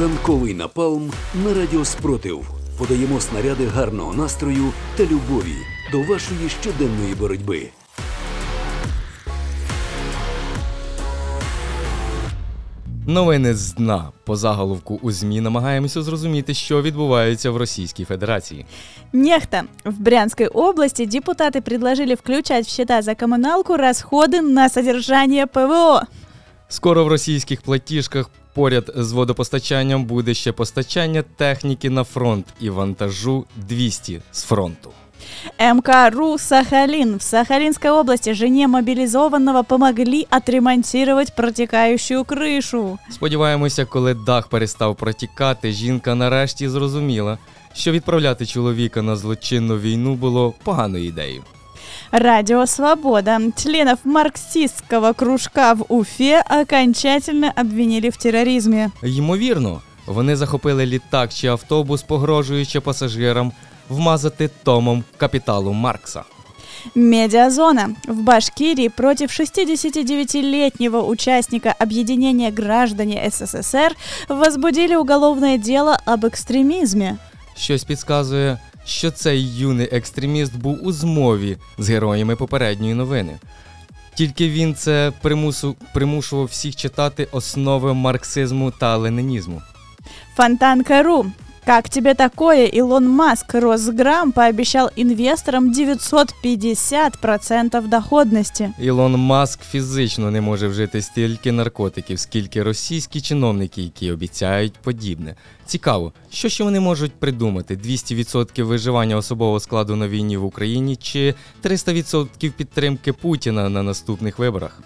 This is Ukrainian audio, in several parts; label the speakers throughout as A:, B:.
A: Ранковий напалм на радіо Спротив. Подаємо снаряди гарного настрою та любові до вашої щоденної боротьби.
B: Новини з дна по заголовку у ЗМІ намагаємося зрозуміти, що відбувається в Російській Федерації.
C: Нехта. В Брянской области депутаты предложили включать в счета за коммуналку расходы на содержание ПВО.
B: Скоро в російських платіжках поряд з водопостачанням буде ще постачання техніки на фронт і вантажу 200 з фронту.
C: МКРУ «Сахалин». В Сахалинской области жене мобилизованного помогли отремонтировать протекающую крышу.
B: Сподіваємося, коли дах перестав протікати, жінка нарешті зрозуміла, що відправляти чоловіка на злочинну війну було поганою ідеєю.
C: Радио «Свобода». Членов марксистского кружка в Уфе окончательно обвинили в терроризме.
B: Ймовірно, вони захопили літак чи автобус, погрожуючи пасажирам вмазати томом капіталу Маркса.
C: Медиазона. В Башкирии против 69-летнего участника объединения граждане СССР возбудили уголовное дело об экстремизме.
B: Щось підказує, що цей юний екстреміст був у змові з героями попередньої новини. Тільки він це примусу, примушував всіх читати основи марксизму та ленінізму.
C: Фонтанка.ру. Как тебе такое? Илон Маск Росграм пообещал инвесторам 950% доходности.
B: Ілон Маск фізично не може вжити стільки наркотиків, скільки російські чиновники, які обіцяють подібне. Цікаво, що ще вони можуть придумати: 200% виживання особового складу на війні в Україні чи 300% підтримки Путіна на наступних виборах.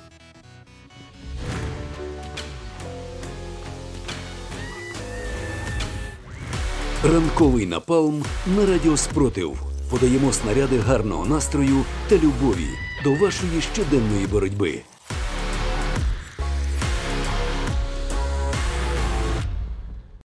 A: Ранковий напалм на радіо Спротив. Подаємо снаряди гарного настрою та любові до вашої щоденної боротьби.